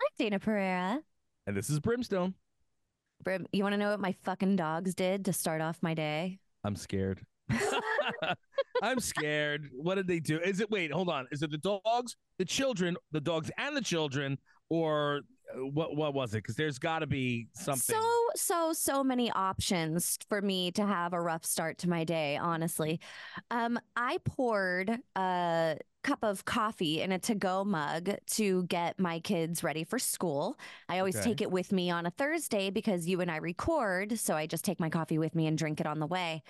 I'm Dana Pereira. And this is Brimstone. Brim, you want to know what my fucking dogs did to start off my day? I'm scared. I'm scared. What did they do? Is it wait, hold on. Is it the dogs, the children, the dogs and the children, or what what was it? Because there's gotta be something. So, so, so many options for me to have a rough start to my day, honestly. Um, I poured a cup of coffee in a to-go mug to get my kids ready for school. I always Okay. take it with me on a Thursday because you and I record, so I just take my coffee with me and drink it on the way.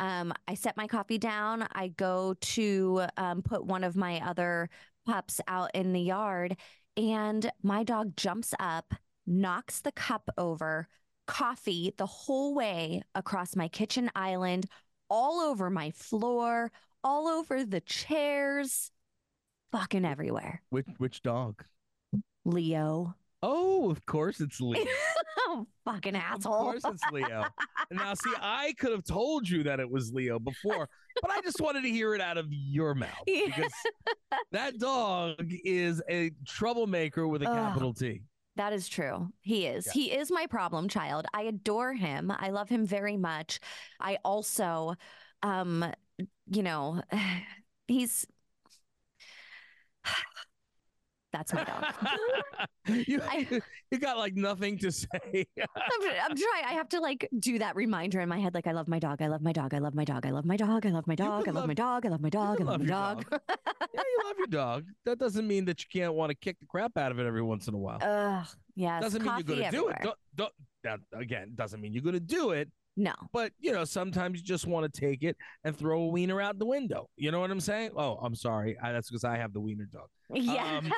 Um, I set my coffee down. I go to um, put one of my other pups out in the yard, and my dog jumps up, knocks the cup over, coffee the whole way across my kitchen island, all over my floor, all over the chairs, fucking everywhere. which which dog? Leo. Oh, of course it's Leo. Fucking asshole. Of course it's Leo. now, see, I could have told you that it was Leo before, but I just wanted to hear it out of your mouth Yeah. because that dog is a troublemaker with a Ugh. capital T. That is true. He is. Yeah. He is my problem child. I adore him. I love him very much. I also, um, you know, he's. That's my dog. you, I- you got like nothing to say. I'm, I'm trying. I have to like do that reminder in my head. Like, I love my dog. I love my dog. I love my dog. I love my dog. I love my dog. I can love my dog. I love my dog. I love my love dog. yeah, you love your dog. That doesn't mean that you can't want to kick the crap out of it every once in a while. Ugh. Yes. doesn't mean you're going to do it. Don't, don't, that, again, doesn't mean you're going to do it. No. But you know, sometimes you just want to take it and throw a wiener out the window. You know what I'm saying? Oh, I'm sorry. I, that's because I have the wiener dog. Yeah. Um,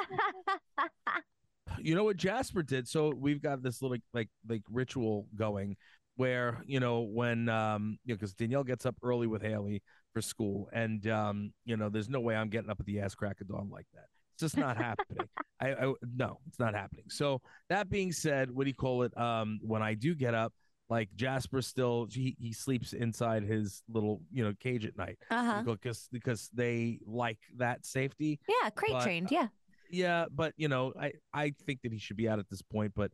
You know what Jasper did? So we've got this little like like ritual going where you know when um you know because Danielle gets up early with Haley for school, and um you know there's no way I'm getting up at the ass crack of dawn like that. It's just not happening. I, I no, it's not happening. So that being said, what do you call it? Um, when I do get up, like Jasper still he, he sleeps inside his little you know cage at night uh huh. because because they like that safety. Yeah. Crate but, trained. uh, Yeah. Yeah, but you know, I I think that he should be out at this point, but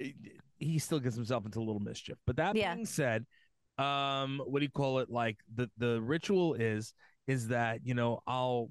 it- he still gets himself into a little mischief. But that Yeah. being said, um, what do you call it? Like the the ritual is is that you know I'll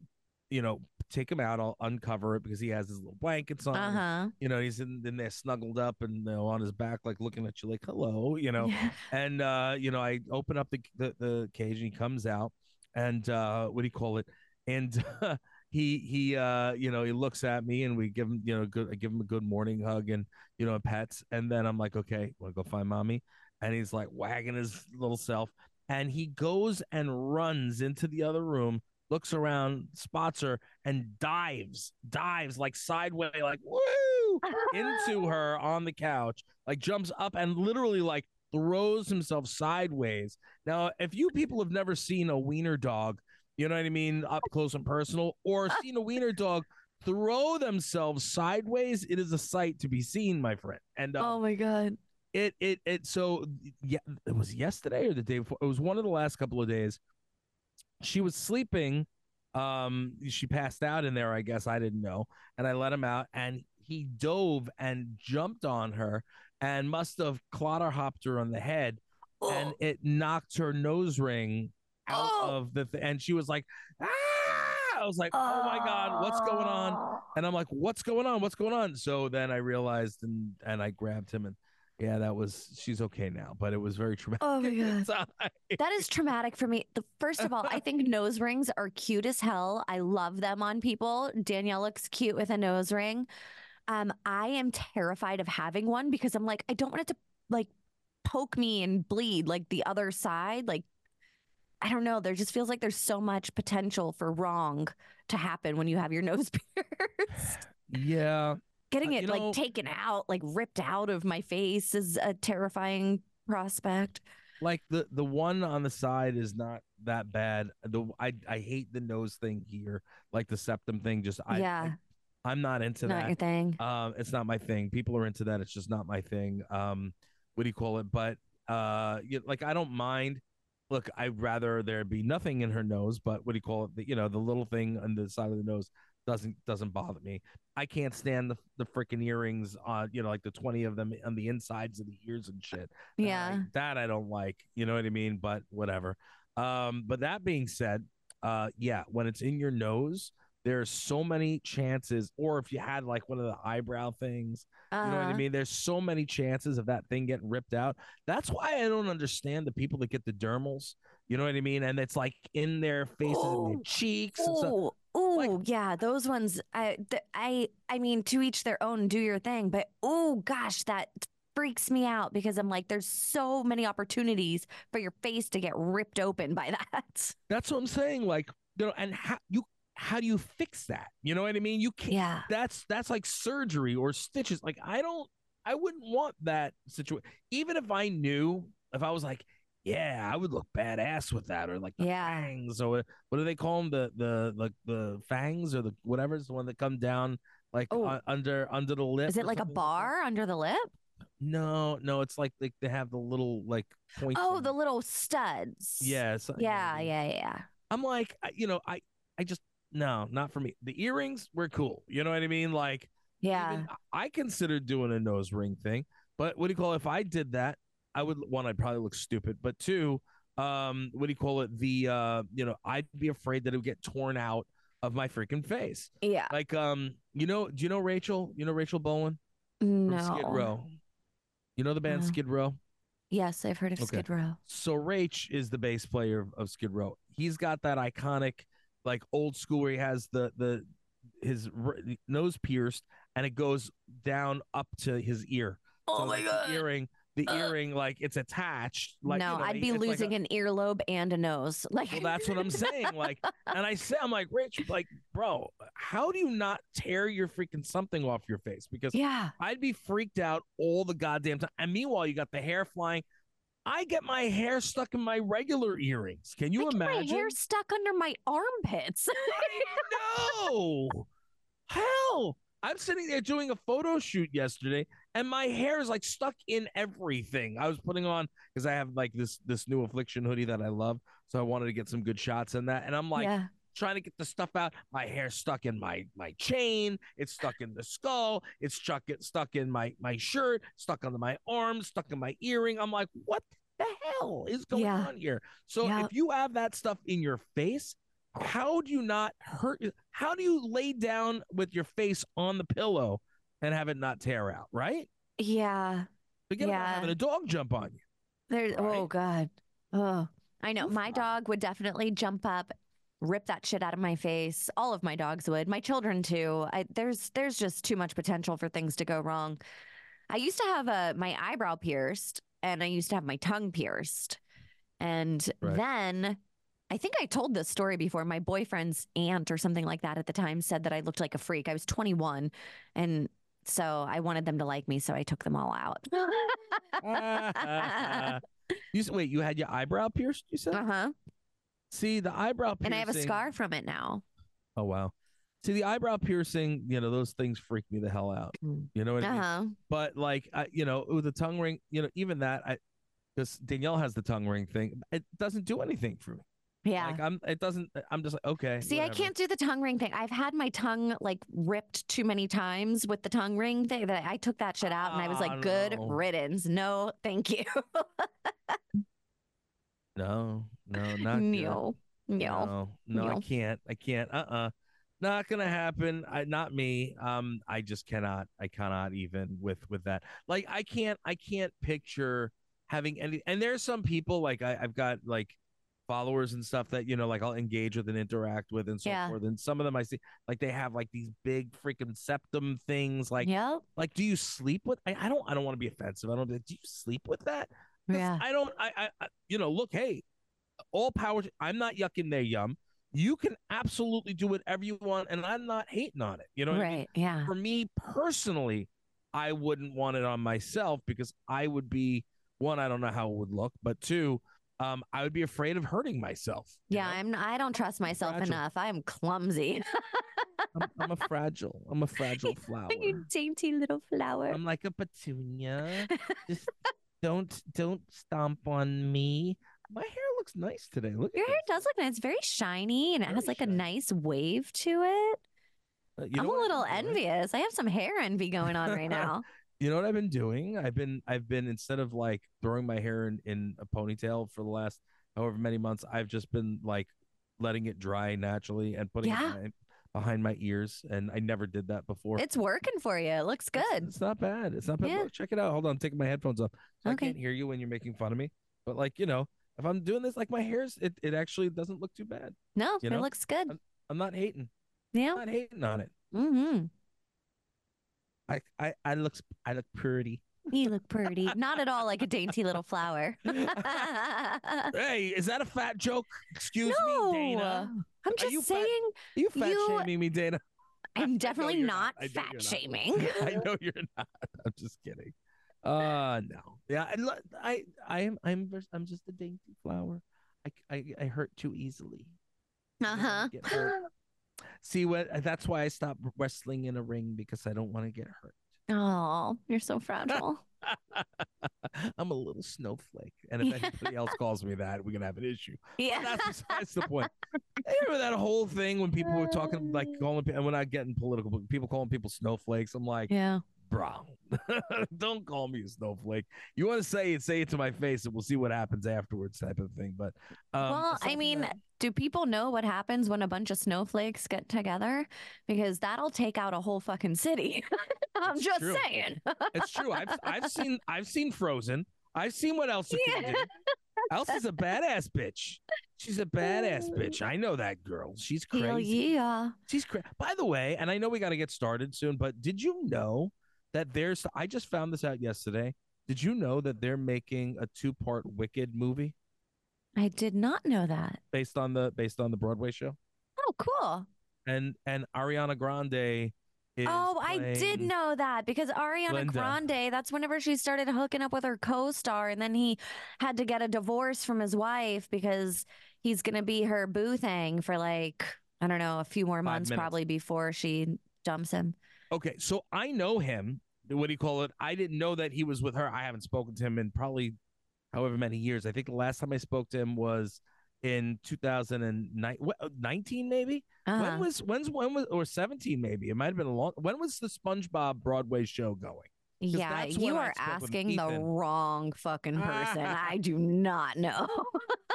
you know take him out, I'll uncover it because he has his little blankets on. Uh huh. You know, he's in, in there snuggled up and you know, on his back, like looking at you, like hello, you know? And uh you know i open up the the, the cage and he comes out and uh what do you call it? And he he uh you know he looks at me and we give him you know good I give him a good morning hug and you know pets. And then i'm like okay want to go find mommy? And he's like wagging his little self. And he goes and runs into the other room looks around spots her and dives dives like sideways like woo into her on the couch, like jumps up and literally like throws himself sideways. Now, if you people have never seen a wiener dog, you know what I mean, up close and personal, or seen a wiener dog throw themselves sideways, it is a sight to be seen, my friend. And uh, Oh my god. it it it so yeah, it was yesterday or the day before. It was one of the last couple of days. She was sleeping. Um, she passed out in there. I guess I didn't know, and I let him out, and he dove and jumped on her, and must have clotter hopped her on the head, and it knocked her nose ring out Oh. of the. Th- and she was like, ah! I was like, oh my god, what's going on? And I'm like, what's going on? What's going on? So then I realized and and I grabbed him and yeah, that was she's okay now, but it was very traumatic. Oh my god. That is traumatic for me. The first of all, I think nose rings are cute as hell. I love them on people. Danielle looks cute with a nose ring. Um, I am terrified of having one because I'm like, I don't want it to like poke me and bleed like the other side. Like, I don't know. There just feels like there's so much potential for wrong to happen when you have your nose pierced. Yeah. Getting Uh, it you like know- taken out, like ripped out of my face is a terrifying prospect. like the the one on the side is not that bad. The I I hate the nose thing here, like the septum thing. Just I, yeah, I am not into not that. your thing. Um, it's not my thing. People are into that. It's just not my thing. Um, what do you call it? But uh, you, like I don't mind. Look, I'd rather there be nothing in her nose, but what do you call it? The, you know, the little thing on the side of the nose doesn't doesn't bother me. I can't stand the the freaking earrings on, you know, like the twenty of them on the insides of the ears and shit. Yeah. that I don't like. You know what I mean? But whatever. Um, but that being said, uh, yeah, when it's in your nose, there's so many chances. Or if you had like one of the eyebrow things, you know what I Uh-huh. mean? There's so many chances of that thing getting ripped out. That's why I don't understand the people that get the dermals. You know what I mean? And it's like in their faces and their Oh. cheeks and stuff. Ooh, ooh, Like- yeah, those ones. I, th- I, I mean, to each their own. Do your thing, but oh gosh, that freaks me out because I'm like, there's so many opportunities for your face to get ripped open by that. That's what I'm saying. Like, you know, and how you how do you fix that? You know what I mean? You can't. Yeah, that's that's like surgery or stitches. Like I don't, I wouldn't want that situation. Even if I knew, if I was like, yeah, I would look badass with that, or like the Yeah. fangs, or what, do they call them? The the like the fangs or the whatever is the one that come down like Oh. uh, under under the lip. is it like a bar under the lip? No, no, it's like like they have the little like points. Oh, the little studs. yeah, yeah, yeah, yeah. I'm like, you know, I I just no, not for me. The earrings were cool. You know what I mean? Like Yeah. I considered doing a nose ring thing, but what do you call it? If I did that, I would one, I'd probably look stupid, but two, um, what do you call it? The uh, you know, I'd be afraid that it would get torn out of my freaking face. yeah. Like, um, you know, do you know Rachel? You know Rachel Bolan from No. Skid Row. You know the band Uh, Skid Row? Yes, I've heard of Okay. Skid Row. So Rach is the bass player of, of Skid Row. He's got that iconic, like old school, where he has the the his r- nose pierced and it goes down up to his ear. Oh So like, the earring, the Uh. earring, like it's attached. Like no, you know, I'd be it's like losing a- an earlobe and a nose. Like, well, that's what I'm saying. Like, and I say, I'm like, Rich, like, bro, how do you not tear your freaking something off your face? Because yeah. I'd be freaked out all the goddamn time. And meanwhile, you got the hair flying. I get my hair stuck in my regular earrings. Can you I imagine? my hair stuck under my armpits. no. Hell, I'm sitting there doing a photo shoot yesterday, and my hair is like stuck in everything. I was putting on because I have like this this new affliction hoodie that I love, so I wanted to get some good shots in that. And I'm like yeah. trying to get the stuff out. My hair stuck in my my chain. It's stuck in the skull. It's stuck it stuck in my my shirt. Stuck on my arm. Stuck in my earring. I'm like, what the hell is going Yeah. on here? So Yeah. if you have that stuff in your face, how do you not hurt? How do you lay down with your face on the pillow and have it not tear out? Right? Yeah. Forget about Yeah. having a dog jump on you. There. Oh God. Oh, I know. Oof. My dog would definitely jump up, rip that shit out of my face. All of my dogs would. My children too. I, there's there's just too much potential for things to go wrong. I used to have a my eyebrow pierced, and I used to have my tongue pierced, and Right. then. I think I told this story before. My boyfriend's aunt or something like that at the time said that I looked like a freak. I was 21 and so I wanted them to like me, so I took them all out. You s- wait, you had your eyebrow pierced? You said? Uh huh. See, the eyebrow piercing. And I have a scar from it now. Oh wow. See the eyebrow piercing, you know, those things freak me the hell out. Mm. You know what I Uh mean? huh. But like, I, you know, with the tongue ring, you know, even that, I, because Danielle has the tongue ring thing, it doesn't do anything for me. Yeah. Like I'm, it doesn't. I'm just like, okay. See, I can't do the tongue ring thing. I've had my tongue like ripped too many times with the tongue ring thing that I took that shit out and I was like, good no. riddance. No, thank you. No, no, not good. no, no. no, no, I can't. I can't. Uh, uh not gonna happen. I, not me. Um, I just cannot. I cannot even with with that. Like, I can't. I can't picture having any. And there's some people like I, I've got like followers and stuff that you know, like I'll engage with and interact with and so Yeah. forth. And some of them I see like they have like these big freaking septum things. Like, yep. like, do you sleep with? I, I don't. I don't want to be offensive. I don't. Do you sleep with that Yeah. I don't. I, I. I. You know. Look. Hey. All power. To, I'm not yucking their yum. you can absolutely do whatever you want, and I'm not hating on it. You know, right? I mean? Yeah. For me personally, I wouldn't want it on myself because I would be one. I don't know how it would look, but two, um, I would be afraid of hurting myself. Yeah, know? I'm. I don't trust myself fragile. enough. I'm clumsy. I'm, I'm, a fragile. I'm a fragile flower. you dainty little flower. I'm like a petunia. Just don't don't stomp on me. My hair looks nice today. Look, your hair this. does look nice. It's very shiny and very it has like shiny. a nice wave to it. Uh, I'm a little envious. I have some hair envy going on right now. You know what I've been doing? I've been I've been instead of like throwing my hair in, in a ponytail for the last however many months, I've just been like letting it dry naturally and putting yeah. it behind my ears. And I never did that before. It's working for you. It looks good. It's, it's not bad. It's not bad. Yeah. Check it out. Hold on, I'm taking my headphones off. So okay. I can't hear you when you're making fun of me. But like, you know, if I'm doing this, like my hair's it, it actually doesn't look too bad. No, you know? it looks good. I'm, I'm not hating. Yeah. I'm not hating on it. Mm-hmm. I, I I look I look pretty. You look pretty. Not at all like a dainty little flower. hey, is that a fat joke? Excuse no, me, Dana. I'm just saying. Fat, are you fat you, shaming me, Dana? I'm definitely not, not fat shaming. I know you're not. I'm just kidding. Uh no. Yeah, I I I am I'm I'm just a dainty flower. I I, I hurt too easily. Uh huh. See what? That's why I stopped wrestling in a ring because I don't want to get hurt. Oh, you're so fragile. I'm a little snowflake, and if yeah. anybody else calls me that, we're gonna have an issue. Yeah, but that's besides the point. Remember that whole thing when people were talking like um. calling, and we're not getting political, people calling people snowflakes. I'm like, yeah, bro, don't call me a snowflake. You want to say it, say it to my face, and we'll see what happens afterwards, type of thing. But um, well, I mean, that... do people know what happens when a bunch of snowflakes get together? Because that'll take out a whole fucking city. I'm it's just true. saying. it's true. I've I've seen I've seen Frozen. I've seen what else yeah. Elsa's a badass bitch. She's a badass bitch. I know that girl. She's crazy. Hell yeah. She's crazy. By the way, and I know we got to get started soon, but did you know that there's I just found this out yesterday. Did you know that they're making a two-part Wicked movie? I did not know that. Based on the based on the Broadway show. Oh, cool. And and Ariana Grande Oh, I did know that because Ariana Linda. Grande, that's whenever she started hooking up with her co-star and then he had to get a divorce from his wife because he's going to be her boo thing for like I don't know, a few more months probably before she dumps him. Okay, so I know him. What do you call it? I didn't know that he was with her. I haven't spoken to him in probably however many years. I think the last time I spoke to him was in 2019 uh, maybe uh-huh. when was when's when was or 17 maybe it might have been a long when was the spongebob broadway show going yeah you are asking the wrong fucking person i do not know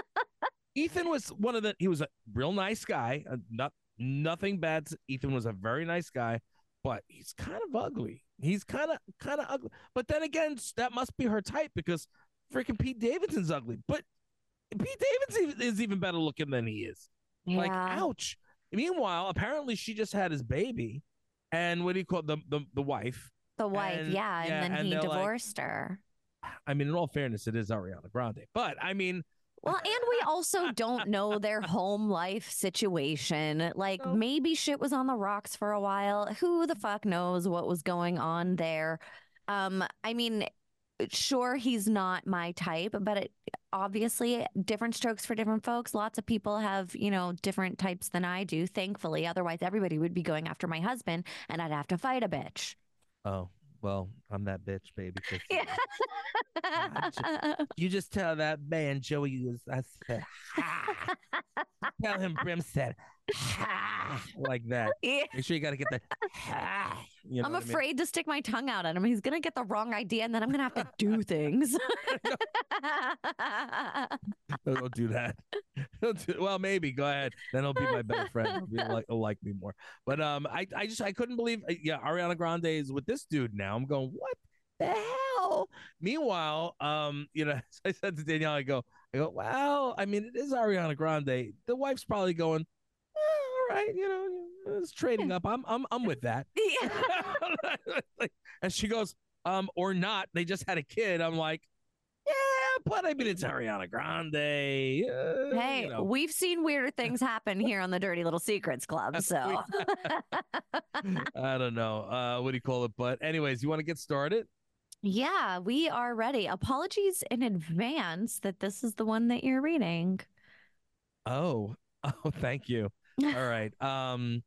ethan was one of the he was a real nice guy uh, not nothing bad ethan was a very nice guy but he's kind of ugly. He's kind of kind of ugly. But then again, that must be her type because freaking Pete Davidson's ugly. But Pete Davidson is even better looking than he is. Yeah. Like, ouch. Meanwhile, apparently she just had his baby, and what do you call the the, the wife? The wife, and, yeah, and yeah, then and he divorced like, her. I mean, in all fairness, it is Ariana Grande, but I mean, well, and we also don't know their home life situation. Like no. maybe shit was on the rocks for a while. Who the fuck knows what was going on there? Um, I mean, sure he's not my type, but it, obviously different strokes for different folks. Lots of people have, you know, different types than I do, thankfully. Otherwise everybody would be going after my husband and I'd have to fight a bitch. Oh, well, I'm that bitch, baby. Yeah. you just tell that man Joey was. I said, ha. tell him Brim said, like that. Yeah. Make sure you got to get the. You know I'm afraid I mean? to stick my tongue out at him. He's gonna get the wrong idea, and then I'm gonna have to do things. no, don't do that. Don't do, well, maybe go ahead. Then he'll be my better friend. He'll, like, he'll like me more. But um, I I just I couldn't believe. Uh, yeah, Ariana Grande is with this dude now. I'm going what the hell? Meanwhile, um, you know, I said to Danielle, I go, I go, well, I mean, it is Ariana Grande. The wife's probably going, right, you know, it's trading up. I'm, I'm, I'm with that. Yeah. and she goes, um, or not. They just had a kid. I'm like, yeah, but I mean it's Ariana Grande. Uh, hey, you know. we've seen weirder things happen here on the Dirty Little Secrets Club. So I don't know. Uh, what do you call it? But anyways, you want to get started? yeah, we are ready. Apologies in advance that this is the one that you're reading. Oh, oh, thank you. All right. Um,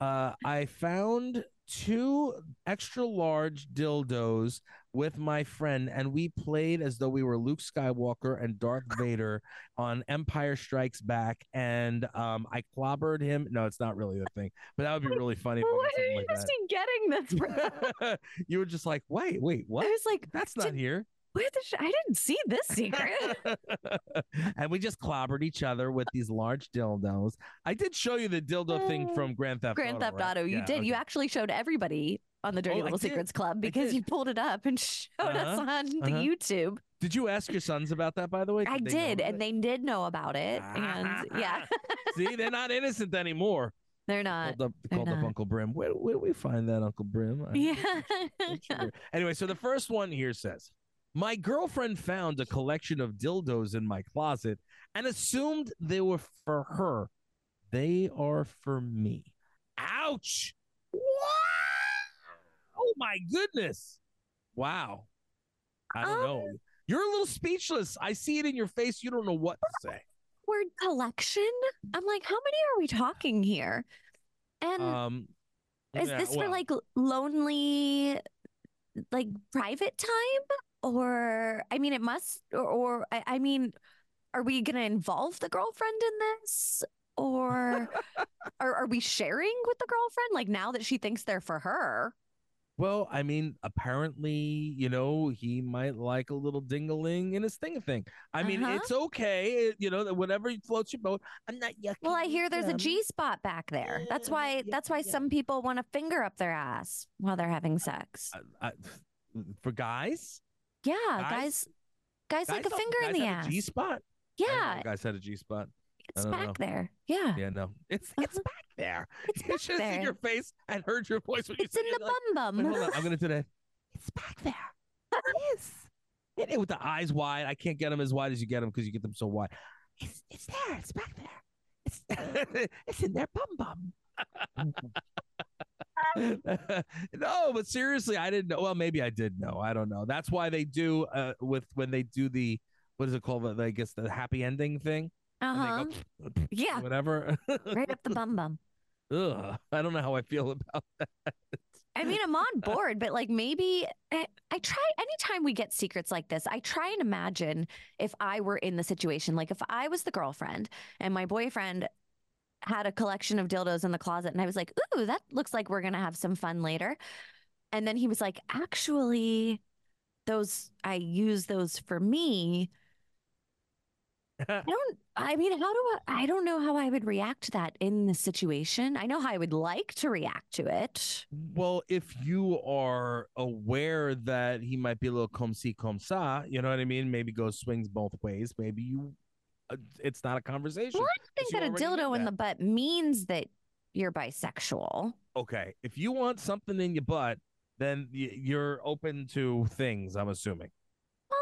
uh, I found two extra large dildos with my friend, and we played as though we were Luke Skywalker and Darth Vader on Empire Strikes Back. And um, I clobbered him. No, it's not really the thing, but that would be really funny. If I Where got are you like just getting this you were just like, wait, wait, what? I was like, That's not here. Where the sh- I didn't see this secret. and we just clobbered each other with these large dildos. I did show you the dildo thing Uh, from Grand Theft Grand Auto. Theft right? Auto, you Yeah, did. You actually showed everybody on the Dirty Oh, Little. Secrets Club because you pulled it up and showed us Uh-huh, on the uh-huh. YouTube. Did you ask your sons about that, by the way? I did, and they did know about it. And yeah, See, they're not innocent anymore. they're not. Called up, called up. Uncle Brim. Where, where did we find that, Uncle Brim? I- Yeah. Sure. Anyway, so the first one here says, My girlfriend found a collection of dildos in my closet and assumed they were for her. They are for me. Ouch. Wow. Oh my goodness. Wow. I don't Um, know. You're a little speechless. I see it in your face. You don't know what to say. Word collection. I'm like, how many are we talking here? And Um, is yeah, this for like lonely, like private time? Or, I mean, it must, or, or I, I mean, are we going to involve the girlfriend in this? Or are, are we sharing with the girlfriend? Like now that she thinks they're for her? Well, I mean, apparently, you know, he might like a little dingaling in his thing thing. I mean, Uh-huh. it's okay, it- you know, that whatever floats your boat. I'm not yucky. Well, I hear there's a them. G spot back there. That's why, yeah, that's why yeah. some people want to finger up their ass while they're having uh, sex. Uh, I- I- for guys, Yeah, guys- guys, guys, like a finger in the ass. G spot. Yeah, guys had a G spot. It's back know. there. Yeah, Yeah, no, it's it's Uh-huh. back there. it's You back should have seen there. your face and heard your voice when you It's said in the like, bum bum. hold on. I'm gonna do that. It's back there. It is. It, it- with the eyes wide. I can't get them as wide as you get them because you get them so wide. It's it's there. It's back there. It's it's in their bum bum. no, but seriously, I didn't know. Well, maybe I did know. I don't know. That's why they do uh, with when they do the what is it called? I guess the happy ending thing. Uh huh. Yeah, whatever. right up the bum bum. Ugh, I don't know how I feel about that. I mean, I'm on board, but like maybe I, I try anytime we get secrets like this, I try and imagine if I were in the situation. Like if I was the girlfriend and my boyfriend had a collection of dildos in the closet and I was like, ooh, that looks like we're going to have some fun later. And then he was like, actually, those, I use those for me. I don't, I mean, how do I, I don't know how I would react to that in the situation. I know how I would like to react to it. Well, if you are aware that he might be a little comme ci comme ça, you know what I mean? Maybe goes swings both ways. Maybe you, uh, it's not a conversation. Well, I don't think that a dildo in the butt means that you're bisexual. Okay, if you want something in your butt, then y- you're open to things. I'm assuming.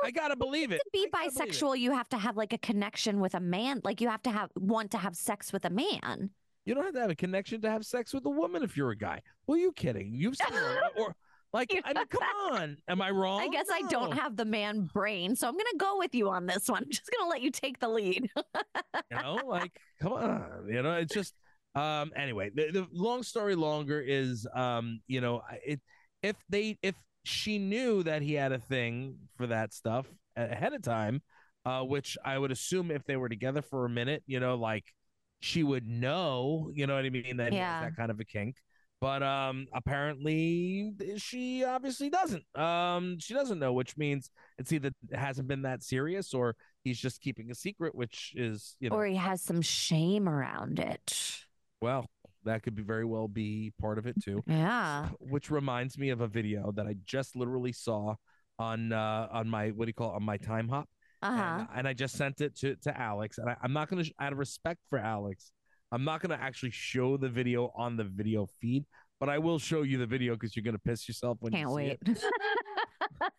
Well, I gotta believe it. To be I gotta believe it. bisexual, you have to have like a connection with a man. Like you have to have want to have sex with a man. You don't have to have a connection to have sex with a woman if you're a guy. Who are you kidding? You've seen or like, I mean, come on. Am I wrong? I guess I don't have the man brain, so I'm gonna go with you on this one. I'm just gonna let you take the lead. you know like come on you know it's just um anyway the, the long story longer is um you know it if they if she knew that he had a thing for that stuff ahead of time uh which i would assume if they were together for a minute you know like she would know you know what i mean that Yeah. that kind of a kink but um apparently she obviously doesn't um she doesn't know which means it's either it hasn't been that serious or he's just keeping a secret which is you know or he has some shame around it. well, that could be very well be part of it too. Yeah. Which reminds me of a video that I just literally saw on uh on my what do you call it, on my time hop, Uh huh. and, and I just sent it to to Alex, and I, I'm not gonna sh- out of respect for Alex, I'm not gonna actually show the video on the video feed, but I will show you the video because you're gonna piss yourself when Can't you see wait. it.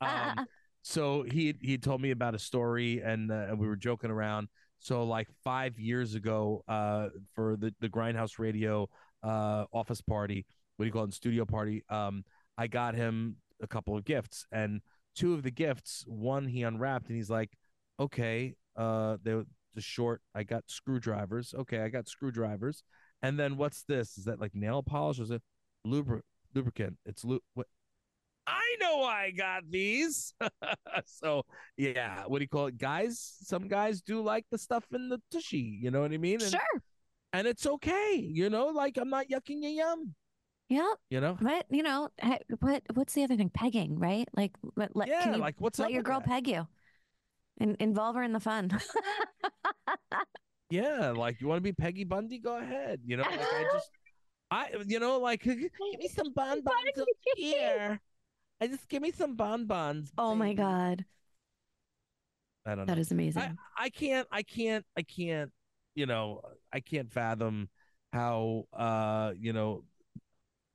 Um, so he he told me about a story, and uh, we were joking around. So like five years ago, uh, for the the Grindhouse Radio uh office party, what do you call it, studio party? Um, I got him a couple of gifts, and two of the gifts, one he unwrapped, and he's like, "Okay, uh, they the short. I got screwdrivers. Okay, I got screwdrivers, and then what's this? Is that like nail polish? Or is it lubri- lubricant? It's lu- what? I know I got these. so yeah, what do you call it? Guys, some guys do like the stuff in the tushy. You know what I mean? And, sure. And it's okay. You know, like I'm not yucking your yum. Yeah. You know. But you know, what what's the other thing? Pegging, right? Like let, let yeah, you like what's let your girl that? peg you. And involve her in the fun. yeah, like you want to be Peggy Bundy? Go ahead. You know, like I just, I, you know, like give me some bonbons here. I just give me some bonbons. Oh my god. I don't know. That is amazing. I, I can't, I can't, I can't, you know, I can't fathom how, uh, you know,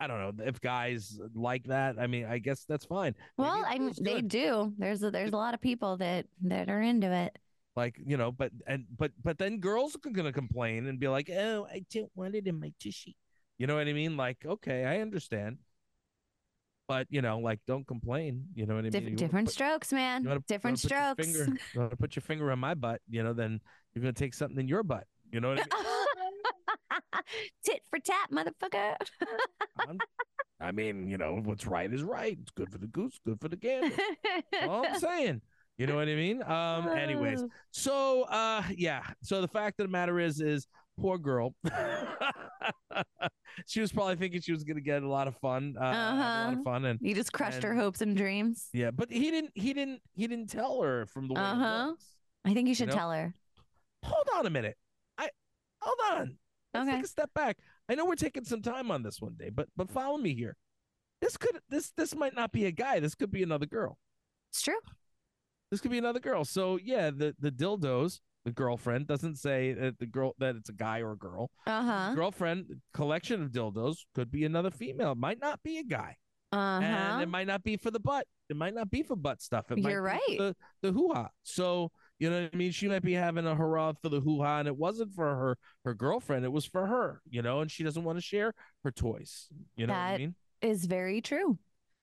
I don't know if guys like that. I mean, I guess that's fine. Well, I mean, they do. There's a, there's a lot of people that that are into it. Like you know, but and but but then girls are gonna complain and be like, "Oh, I don't want it in my tushy." You know what I mean? Like, okay, I understand, but you know, like, don't complain. You know what I Dif- mean? different put, strokes, man. Different strokes. You want to put your finger on my butt? You know, then you're gonna take something in your butt. You know what I mean? Tit for tat, motherfucker. I mean, you know, what's right is right. It's good for the goose, good for the gander. all I'm saying. You know what I mean? Um, anyways, so uh yeah. So the fact of the matter is, is poor girl. she was probably thinking she was gonna get a lot of fun. Uh, uh-huh. a lot of uh-huh. fun and you just crushed and, her hopes and dreams. Yeah, but he didn't he didn't he didn't tell her from the way uh-huh. I think you should you know? tell her. Hold on a minute. I hold on. Let's okay. take a step back. I know we're taking some time on this one day, but but follow me here. This could this this might not be a guy. This could be another girl. It's true. This could be another girl. So yeah, the the dildos, the girlfriend doesn't say that the girl that it's a guy or a girl. Uh huh. Girlfriend collection of dildos could be another female. It might not be a guy. Uh huh. And it might not be for the butt. It might not be for butt stuff. It You're right. the the hoo ha. So you know what I mean? She might be having a hurrah for the hoo ha, and it wasn't for her her girlfriend. It was for her. You know, and she doesn't want to share her toys. You know that what I mean? Is very true.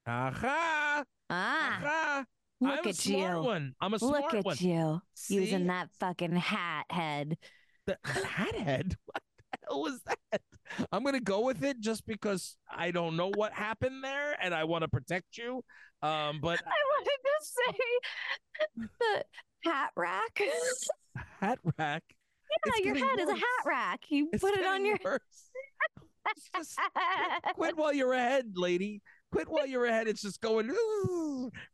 Aha! Ah! Aha! Look I'm at you. one. I'm a smart Look at one. you See? using that fucking hat head. The hat head? What the hell was that? I'm gonna go with it just because I don't know what happened there and I want to protect you. Um, but I wanted to say the hat rack. hat rack. Yeah, It's your head is a hat rack. You It's put it on your. worse. Just- quit while you're ahead, lady. Quit while you're ahead. It's just going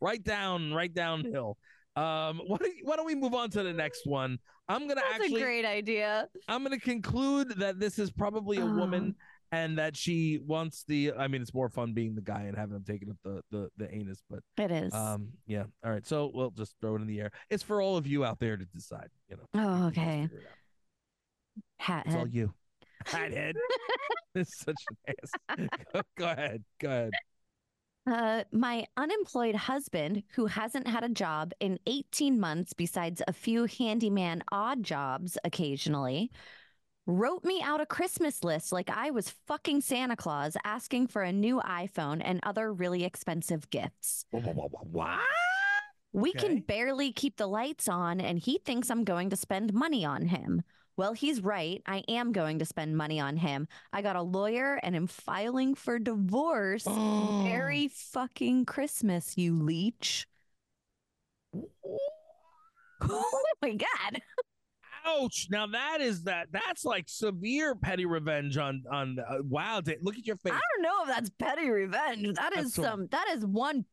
right down, right downhill. Um, why don't, why don't we move on to the next one? I'm gonna That's actually, a great idea. I'm gonna conclude that this is probably a Oh. woman, and that she wants the. I mean, it's more fun being the guy and having him taking up the the the anus, but It is. um, yeah. All right, so we'll just throw it in the air. It's for all of you out there to decide. You know. oh, You can just okay. Hat It's all you. Fathead. it's such an ass. Go, go ahead. Go ahead. Uh, my unemployed husband, who hasn't had a job in 18 months besides a few handyman odd jobs occasionally, wrote me out a Christmas list like I was fucking Santa Claus asking for a new iPhone and other really expensive gifts. What? We Okay. can barely keep the lights on, and he thinks I'm going to spend money on him. Well, he's right. I am going to spend money on him. I got a lawyer and am filing for divorce. Oh. Merry fucking Christmas, you leech. Oh my God. Ouch! Now that is that. That's like severe petty revenge on on. Uh, wow! Look at your face. I don't know if that's petty revenge. That is That's some- some, that is one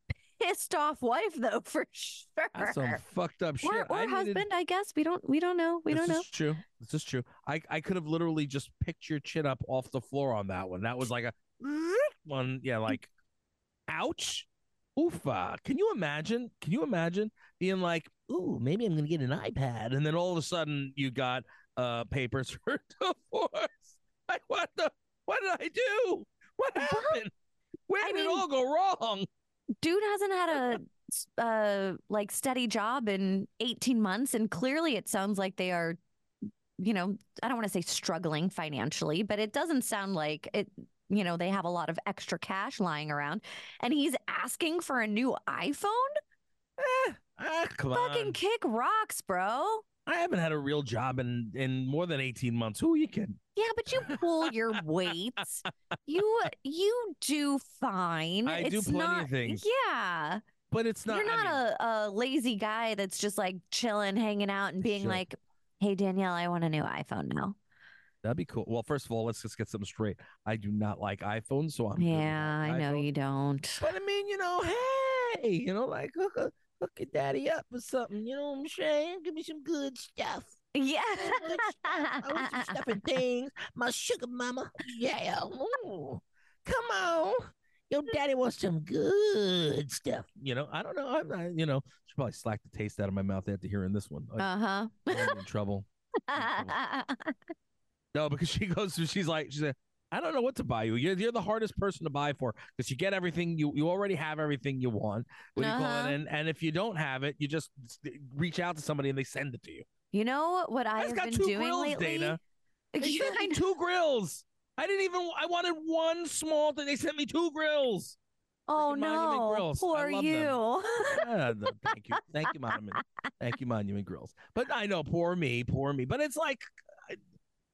pissed off wife, though, for sure. That's some fucked up shit. or or I needed- husband, I guess. We don't we don't know. We this don't know. is true. This is true. I I could have literally just picked your chin up off the floor on that one. That was like a one. Yeah, like, ouch. Oofa. Can you imagine? Can you imagine being like, ooh, maybe I'm gonna get an iPad, and then all of a sudden you got uh papers for divorce. Like, what the? What did I do? What happened? Where I did it all go wrong? Dude hasn't had a uh like steady job in 18 months and clearly it sounds like they are you know, I don't want to say struggling financially, but it doesn't sound like it you know, they have a lot of extra cash lying around and he's asking for a new iPhone? Eh, ah, come Fucking on. kick rocks, bro. I haven't had a real job in in more than 18 months. Who are you kidding? Yeah, but you pull your weight. You you do fine. I do plenty not, of things. Yeah. But it's not You're I not mean, a, a lazy guy that's just like chilling, hanging out, and being Sure. like, "Hey Danielle, I want a new iPhone now." That'd be cool. Well, first of all, let's just get something straight. I do not like iPhones, so I'm yeah, I know iPhone. you don't. But I mean, you know, hey, you know, like hook, your daddy up or something. You know what I'm saying? Give me some good stuff. Yeah. Good stuff. I want some stuff and things. My sugar mama. Yeah. Ooh. Come on. Your daddy wants some good stuff. You know, I don't know. I'm not, you know, should probably slack the taste out of my mouth after hearing this one. Uh I'm in trouble. No, because she goes through, she's like, she's like, I don't know what to buy you. You're, you're the hardest person to buy for because you get everything you you already have everything you want. What do you call Uh-huh. it? And and if you don't have it, you just reach out to somebody and they send it to you. you know what I I've got been two doing grills, lately? Dana. They sent me two grills. I didn't even. I wanted one small thing. They sent me two grills. Oh freaking no. Poor you. Ah, no, thank you, thank you, Monument. Thank you, Monument Grills. But I know, poor me, poor me. But it's like, I,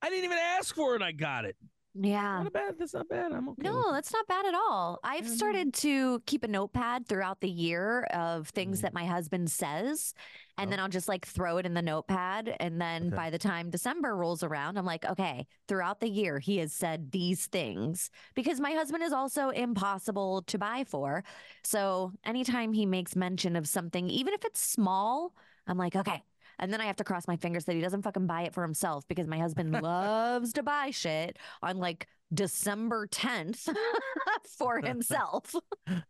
I didn't even ask for it. I got it. Yeah. Not bad. That's not bad. I'm okay. No, that's not bad at all. I've no. started to keep a notepad throughout the year of things Mhm. that my husband says, and Oh. then I'll just like throw it in the notepad. And then Okay. by the time December rolls around, I'm like, okay, throughout the year, he has said these things because my husband is also impossible to buy for. So anytime he makes mention of something, even if it's small, I'm like, okay. And then I have to cross my fingers that he doesn't fucking buy it for himself because my husband loves to buy shit on like December 10th for himself. I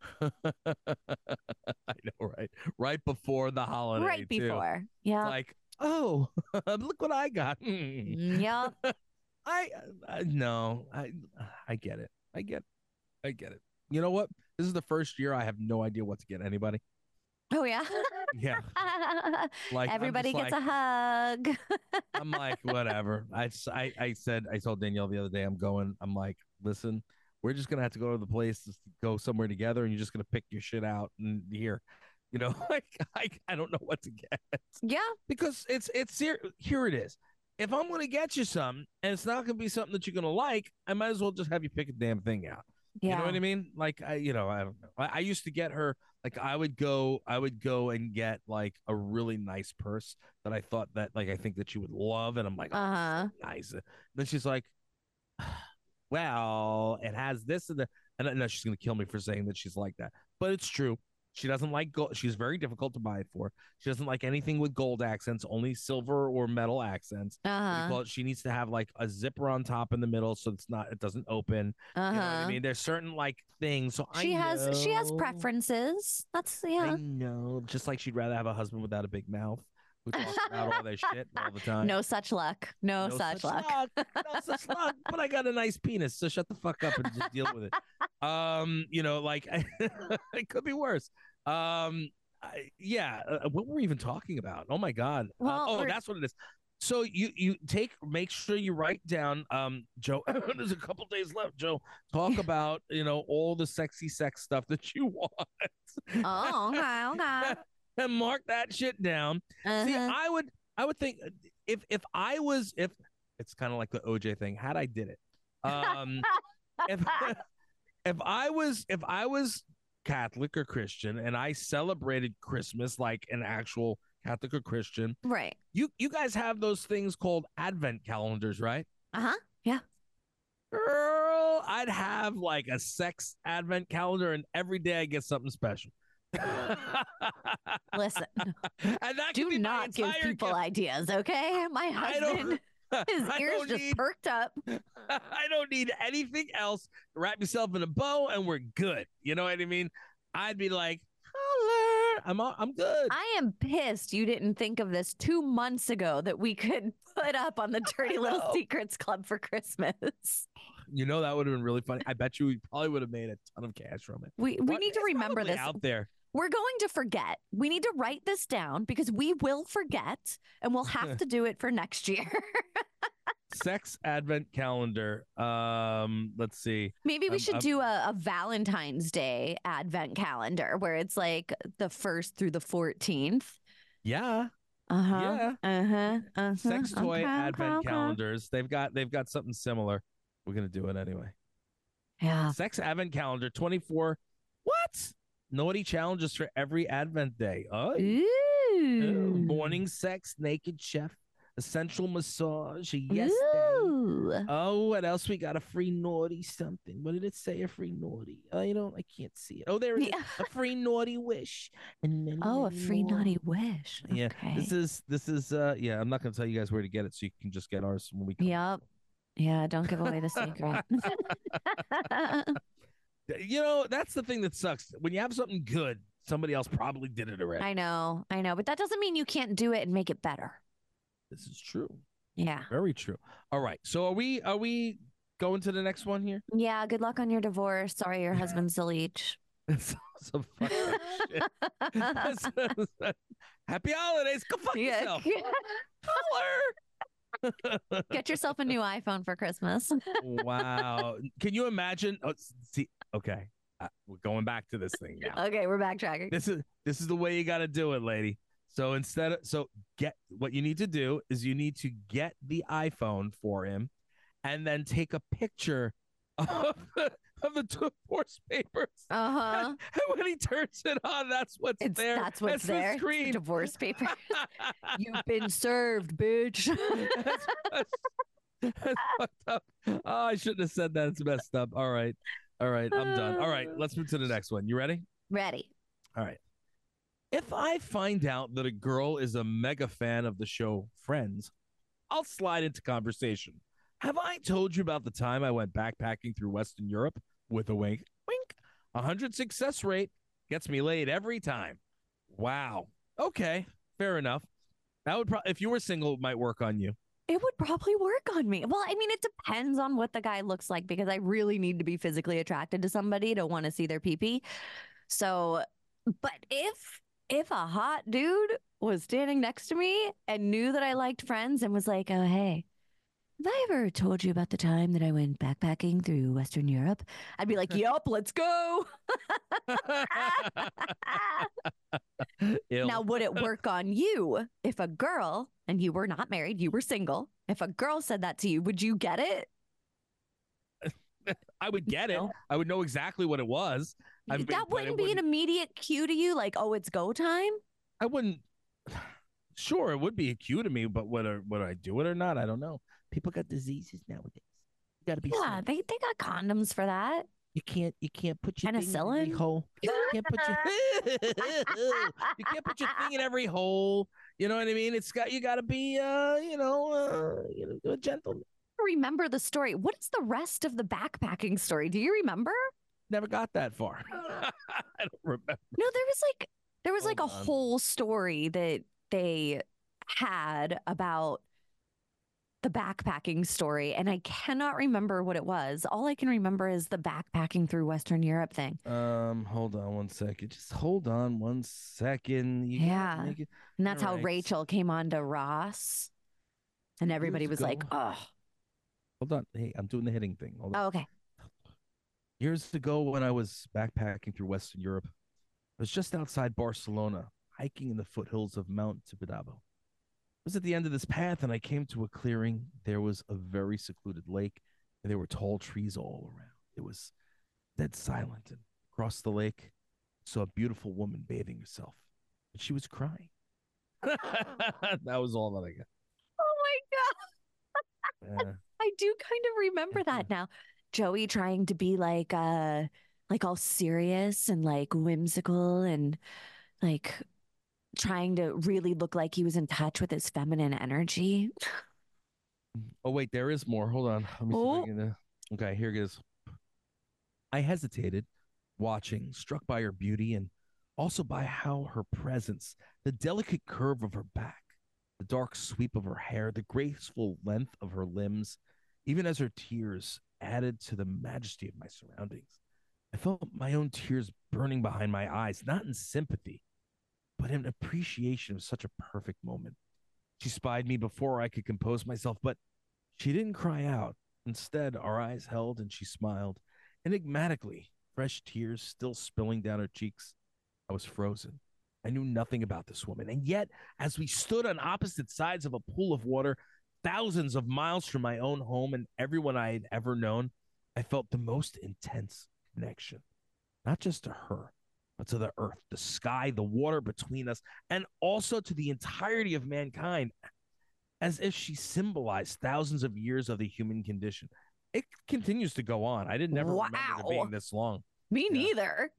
know, right? Right before the holiday. right too. before. Yeah. Like, oh, look what I got. Mm. Yep. I, I no, I I get it. I get I get it. You know what? This is the first year I have no idea what to get anybody. Oh, yeah. Yeah. Like Everybody gets like, a hug. I'm like, whatever. I, I I said I told Danielle the other day I'm going. I'm like, listen, we're just gonna have to go to the place to go somewhere together, and you're just gonna pick your shit out and here. You know, like I I don't know what to get yeah. because it's it's here. Here it is. If I'm gonna get you something and it's not gonna be something that you're gonna like, I might as well just have you pick a damn thing out. Yeah. You know what I mean? Like I, you know, I don't know. I, I used to get her like I would go, I would go and get like a really nice purse that I thought that like I think that she would love, and I'm like, oh, Uh huh. nice. Then she's like, well, it has this and the, and know she's gonna kill me for saying that she's like that, but it's true. She doesn't like gold. She's very difficult to buy it for. She doesn't like anything with gold accents, only silver or metal accents. Uh What do you huh. She needs to have like a zipper on top in the middle so it's not it doesn't open. Uh You know what I mean? There's certain like things. So She I has she has preferences. That's I yeah. know. Just like she'd rather have a husband without a big mouth about all their shit all the time. No such luck. No, such, luck. No such luck. But I got a nice penis, so shut the fuck up and just deal with it. Um, you know, like it could be worse. Um, I, yeah. Uh, what were we even talking about? Oh my god. Uh, Well, oh, we're- that's what it is. So you you take make sure you write down um Joe there's a couple days left Joe talk about you know all the sexy sex stuff that you want Oh, okay, okay. And mark that shit down See, Uh-huh. I would, I would think if if I was if it's kind of like the OJ thing. Had I did it, um, if if I was if I was Catholic or Christian and I celebrated Christmas like an actual Catholic or Christian, Right. you you guys have those things called Advent calendars, right? Uh huh. Yeah. Girl, I'd have like a sex Advent calendar, and every day I get something special. Listen, and that do not give people gift. ideas, okay? My husband, his ears just need- perked up. I don't need anything else. Wrap yourself in a bow and we're good. You know what I mean? I'd be like, holler. I'm all, I'm good. I am pissed you didn't think of this two months ago that we could put up on the Dirty Little. Secrets Club for Christmas. you know that would have been really funny. I bet you we probably would have made a ton of cash from it. We we need to remember this. out there. We're going to forget. We need to write this down because we will forget and we'll have to do it for next year. Sex advent calendar. Um, let's see. Maybe we Um, should um, do a, a Valentine's Day advent calendar where it's like the first through the 14th. Yeah, Uh huh. Yeah. Uh huh. Uh-huh. sex toy Okay, advent okay, okay. calendars. They've got they've got something similar. We're gonna do it anyway. Yeah. Sex advent calendar. Twenty four. What? Naughty challenges for every advent day. Oh, Ooh. morning sex, naked chef, essential massage, a yes day. Oh, what else? We got a free naughty something. What did it say? A free naughty? Oh, you know, I can't see it. Oh, there it is. Yeah. A free naughty wish. And many, Oh, a free more. naughty wish. Yeah, Okay. this is this is uh yeah. I'm not gonna tell you guys where to get it, so you can just get ours when we come. Yep. Yeah, don't give away the secret. You know, that's the thing that sucks. When you have something good, somebody else probably did it already. I know, I know, but that doesn't mean you can't do it and make it better. This is true. Yeah. Very true. All right. So are we are we going to the next one here? Yeah. Good luck on your divorce. Sorry, your husband's a leech. That's some shit. That's- Happy holidays. Go fuck Yeah. yourself. Holler. Get yourself a new iPhone for Christmas. wow. Can you imagine? Oh, see, okay. Uh, we're going back to this thing now. okay, we're backtracking. This is this is the way you got to do it, lady. So instead of so get what you need to do is you need to get the iPhone for him, and then take a picture of of the divorce papers. Uh huh. And when he turns it on, that's what's It's there. that's what's That's the there. The screen. divorce paper. You've been served, bitch. that's, that's, that's fucked up. Oh, I shouldn't have said that. It's messed up. All right. All right. I'm done. All right. Let's move to the next one. You ready? Ready. All right. If I find out that a girl is a mega fan of the show Friends, I'll slide into conversation. Have I told you about the time I went backpacking through Western Europe with a wink? Wink. A hundred success rate gets me laid every time. Wow. Okay. Fair enough. That would probably, if you were single, it might work on you. It would probably work on me. Well, I mean, it depends on what the guy looks like because I really need to be physically attracted to somebody to want to see their pee pee. So, but if if a hot dude was standing next to me and knew that I liked friends and was like, "Oh, hey, have I ever told you about the time that I went backpacking through Western Europe?" I'd be like, "Yup, let's go." Now, would it work on you if a girl, and you were not married, you were single, if a girl said that to you, would you get it? I would get it. I would know exactly what it was. I mean, that it wouldn't be an immediate cue to you, like, oh, it's go time? I wouldn't. Sure, it would be a cue to me, but whether would I do it or not, I don't know. People got diseases nowadays. You got to be. Yeah, safe. they, they got condoms for that. You can't. You can't put your thing in every Penicillin? hole. You can't put your. you can't put your thing in every hole. You know what I mean? It's got. You got to be. Uh, you know. Uh, you know, a gentleman. Remember the story. What is the rest of the backpacking story? Do you remember? Never got that far. I don't remember. No, there was like there was like a on. whole story that they had about the backpacking story and I cannot remember what it was. All I can remember is the backpacking through Western Europe thing. Um, hold on one second. Just hold on one second. You Yeah. And that's how Alright. Rachel came on to Ross. And everybody Years was like, "Oh, Hold on. Hey, I'm doing the hitting thing. Hold on. oh okay." Years ago, when I was backpacking through Western Europe, I was just outside Barcelona, hiking in the foothills of Mount Tibidabo. I was at the end of this path, and I came to a clearing. There was a very secluded lake, and there were tall trees all around. It was dead silent, and across the lake, I saw a beautiful woman bathing herself, and she was crying. that was all that I got. Oh my god. Yeah. I do kind of remember that now. Joey trying to be like uh like all serious and like whimsical and like trying to really look like he was in touch with his feminine energy. Oh wait, there is more. Hold on. Let me see Oh. Uh, Okay, here it is. I hesitated, watching, struck by her beauty and also by how her presence, the delicate curve of her back, the dark sweep of her hair, the graceful length of her limbs, even as her tears added to the majesty of my surroundings. I felt my own tears burning behind my eyes, not in sympathy, but in appreciation of such a perfect moment. She spied me before I could compose myself, but she didn't cry out. Instead, our eyes held and she smiled, enigmatically, fresh tears still spilling down her cheeks. I was frozen. I knew nothing about this woman. And yet, as we stood on opposite sides of a pool of water, thousands of miles from my own home and everyone I had ever known, I felt the most intense connection, not just to her, to the earth, the sky, the water between us, and also to the entirety of mankind, as if she symbolized thousands of years of the human condition. It continues to go on. I didn't never wow. remember it being this long. Me yeah. neither.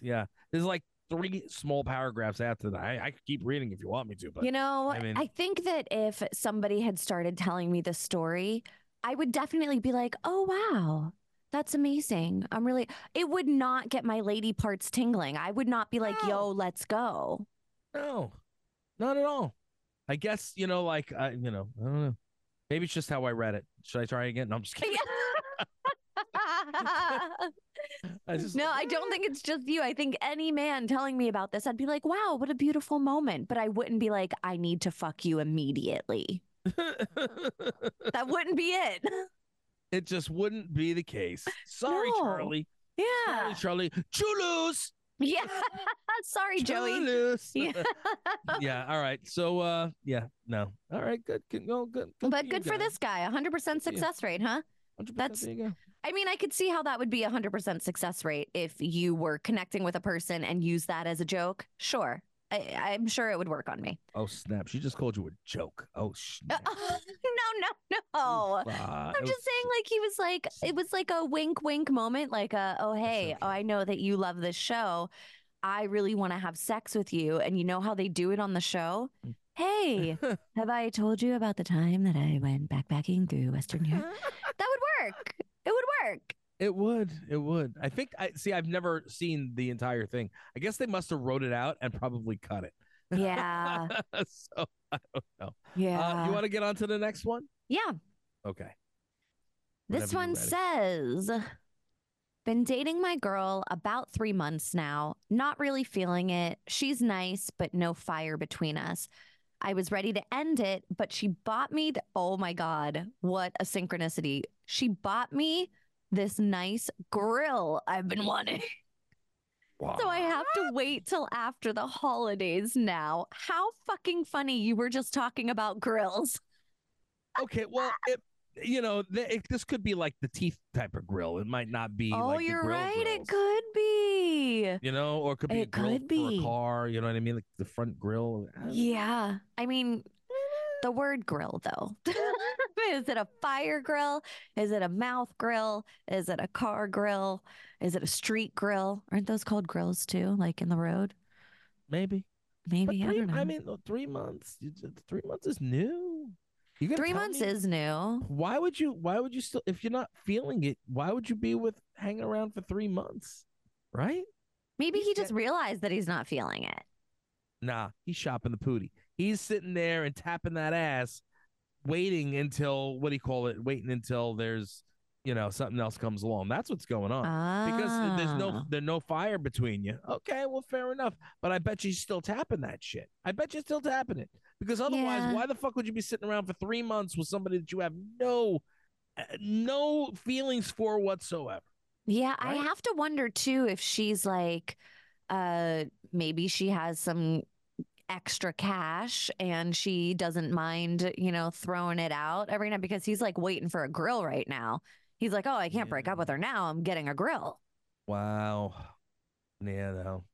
Yeah. There's like three small paragraphs after that. I, I could keep reading if you want me to, but you know, I, mean, I think that if somebody had started telling me the story, I would definitely be like, oh wow, that's amazing. I'm really, it would not get my lady parts tingling. I would not be like, no. yo, let's go. No, not at all. I guess, you know, like, I, you know, I don't know. Maybe it's just how I read it. Should I try again? No, I'm just kidding. I just, no, I don't think it's just you. I think any man telling me about this, I'd be like, wow, what a beautiful moment. But I wouldn't be like, I need to fuck you immediately. that wouldn't be it. It just wouldn't be the case. Sorry, no. Charlie. Yeah. Sorry, Charlie. Chulus. Yeah. Sorry, Joey. Yeah. yeah. All right. So, uh, yeah, no. All right. Good. Good. No, good. good but good for this guy. 100% success yeah. rate, huh? 100%, That's, I mean, I could see how that would be a 100% success rate if you were connecting with a person and use that as a joke. Sure. I, am sure it would work on me. Oh snap! She just called you a joke. Oh snap! No, no! Uh, I'm just saying, like he was like it was like a wink, wink moment. Like, a, oh hey, oh I know that you love this show. I really want to have sex with you, and you know how they do it on the show. Mm. Hey, have I told you about the time that I went backpacking through Western Europe? that would work. It would work. It would. It would. I think I see I've never seen the entire thing. I guess they must have wrote it out and probably cut it. Yeah. so I don't know. Yeah. Uh, you want to get on to the next one? Yeah. Okay. Whenever this one says been dating my girl about three months now. Not really feeling it. She's nice, but no fire between us. I was ready to end it, but she bought me. The, oh my God, what a synchronicity. She bought me this nice grill I've been wanting. Wow. So I have to wait till after the holidays now. How fucking funny you were just talking about grills. Okay, well, it, you know, it, this could be like the teeth type of grill. It might not be. Oh, like you're right. Grills. It could be. You know, or it could be it a grill could be. a car. You know what I mean? Like the front grill. Yeah, I mean, the word grill though. Is it a fire grill? Is it a mouth grill? Is it a car grill? Is it a street grill? Aren't those called grills too, like in the road? Maybe. Maybe three, I don't know. I mean, three months. Three months is new. Three months me, is new. Why would you? Why would you still? If you're not feeling it, why would you be with hanging around for three months? Right? Maybe he just realized that he's not feeling it. Nah, he's shopping the pootie. He's sitting there and tapping that ass waiting until what do you call it? Waiting until there's you know something else comes along. That's what's going on ah. because there's no there's no fire between you. Okay, well, fair enough. But I bet you still tapping that shit. I bet you're still tapping it because otherwise, yeah. why the fuck would you be sitting around for three months with somebody that you have no uh, no feelings for whatsoever? Yeah, right? I have to wonder too if she's like, uh, maybe she has some extra cash and she doesn't mind, you know, throwing it out every night because he's like waiting for a grill right now. He's like, oh, I can't yeah. break up with her now. I'm getting a grill. Wow. Yeah, no,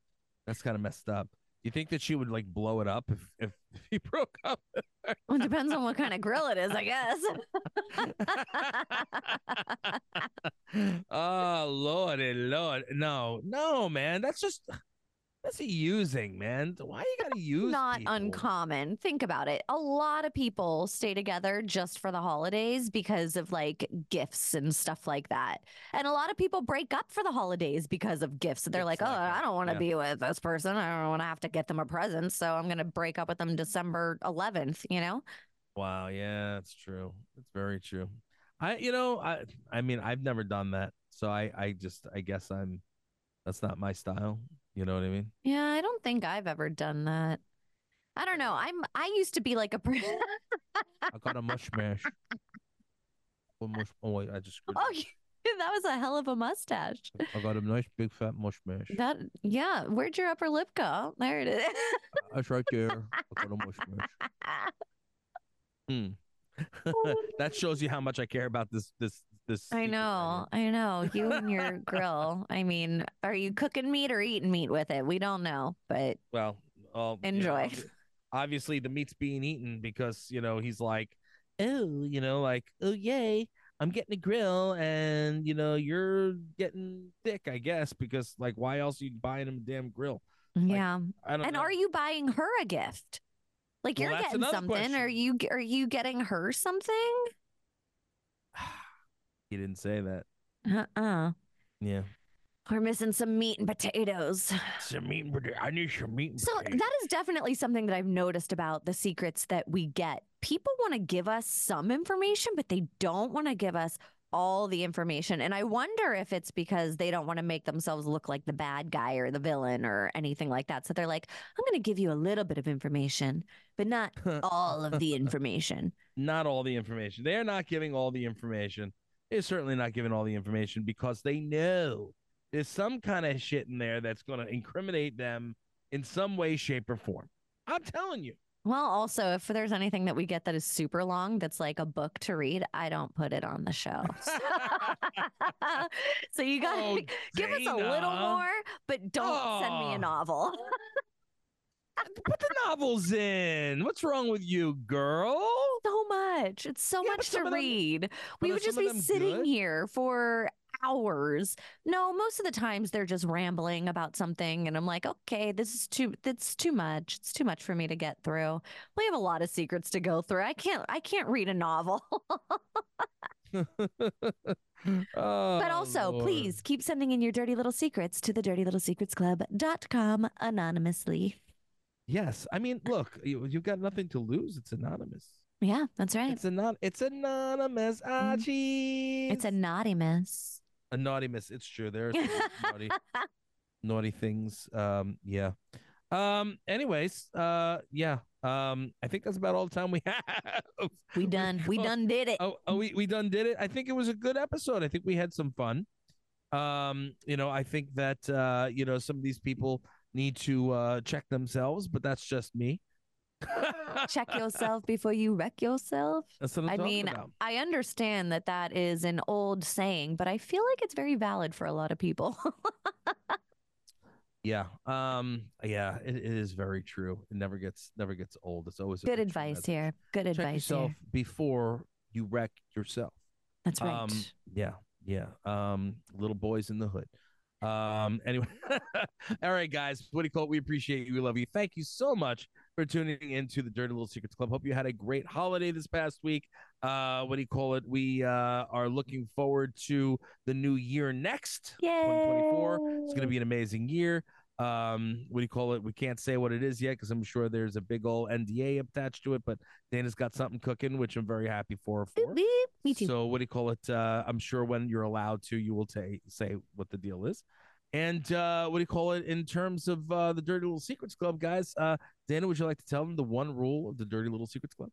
that's kind of messed up. You think that she would like blow it up if if, if he broke up? Well, it depends on what kind of grill it is, I guess. oh lordy, lord, no, no, man, that's just What's he using, man? Why you gotta use? Not people? uncommon. Think about it. A lot of people stay together just for the holidays because of like gifts and stuff like that. And a lot of people break up for the holidays because of gifts. They're it's like, oh, I don't want to yeah. be with this person. I don't want to have to get them a present, so I'm gonna break up with them December 11th. You know? Wow. Yeah, it's true. It's very true. I, you know, I, I mean, I've never done that, so I, I just, I guess I'm That's not my style. You know what I mean? Yeah, I don't think I've ever done that. I don't know. I'm I used to be like a I got a mush mash. Oh, mush, oh wait, I just screwed. Oh, that was a hell of a mustache. I got a nice big fat mush mash. That yeah, where'd your upper lip go? There it is. That's right there. I got a mush mash. Hmm. that shows you how much I care about this this this. I know, I know. You and your grill. I mean, are you cooking meat or eating meat with it? We don't know, but well, uh, enjoy. You know, obviously, the meat's being eaten because you know he's like, oh, you know, like oh yay, I'm getting a grill, and you know you're getting thick, I guess, because like why else are you buying him a damn grill? Yeah. I don't and know. are you buying her a gift? Like you're that's getting something. Are you are you getting her something? He didn't say that. Uh-uh. Yeah. We're missing some meat and potatoes. Some meat and potato. I need some meat and So potato. that is definitely something that I've noticed about the secrets that we get. People want to give us some information, but they don't want to give us all the information. And I wonder if it's because they don't want to make themselves look like the bad guy or the villain or anything like that. So they're like, I'm going to give you a little bit of information, but not all of the information. not all the information. They are not giving all the information. They're certainly not giving all the information because they know there's some kind of shit in there that's going to incriminate them in some way, shape, or form. I'm telling you. Well, also, if there's anything that we get that is super long, that's like a book to read, I don't put it on the show. so you got to Oh, give us a little more, but don't send me a oh. novel. Put the novels in. What's wrong with you, girl? so much. It's so Yeah, much to them- read. We would just be sitting good? here for hours. No, most of the times they're just rambling about something and I'm like, "Okay, this is too it's too much. It's too much for me to get through." We have a lot of secrets to go through. I can't I can't read a novel. Oh, But also, Lord. please keep sending in your dirty little secrets to the dirty little secrets club.com anonymously. Yes. I mean, look, you, you've got nothing to lose. It's anonymous. Yeah, that's right. It's anon- It's anonymous. Ah, Mm. cheese. It's a naughty miss. a naughty miss. It's true. There are naughty, naughty things. Um, yeah. Um. Anyways, uh, yeah. Um, I think that's about all the time we have. We done. We Oh, done did it. Oh, oh, we we done did it. I think it was a good episode. I think we had some fun. Um, you know, I think that uh, you know, some of these people need to uh check themselves, but that's just me. Check yourself before you wreck yourself. That's what I'm I mean, about. I understand that that is an old saying, but I feel like it's very valid for a lot of people. Yeah. Um. Yeah. It, it is very true. It never gets never gets old. It's always Good advice message. here. Good Check advice yourself here. before you wreck yourself. That's right. Um, yeah, yeah. Um, little boys in the hood. Um, anyway, all right, guys. What do you call it? We appreciate you. We love you. Thank you so much for tuning into the Dirty Little Secrets Club. Hope you had a great holiday this past week. Uh, what do you call it? We uh, are looking forward to the new year next. 2024. It's going to be an amazing year. Um, what do you call it? We can't say what it is yet because I'm sure there's a big old NDA attached to it. But Dana's got something cooking, which I'm very happy for. for. Me too. So what do you call it? Uh, I'm sure when you're allowed to, you will ta- say what the deal is. And uh, what do you call it in terms of uh, the Dirty Little Secrets Club, guys? Uh, Dana, would you like to tell them the one rule of the Dirty Little Secrets Club?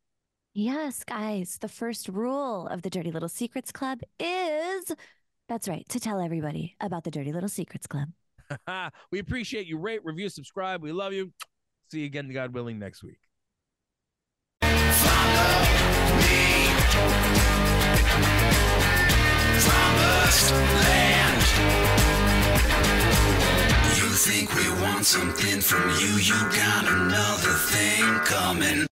Yes, guys. The first rule of the Dirty Little Secrets Club is that's right, to tell everybody about the Dirty Little Secrets Club. we appreciate you. Rate, review, subscribe. We love you. See you again, God willing, next week. land. You think we want something from you, you got another thing coming.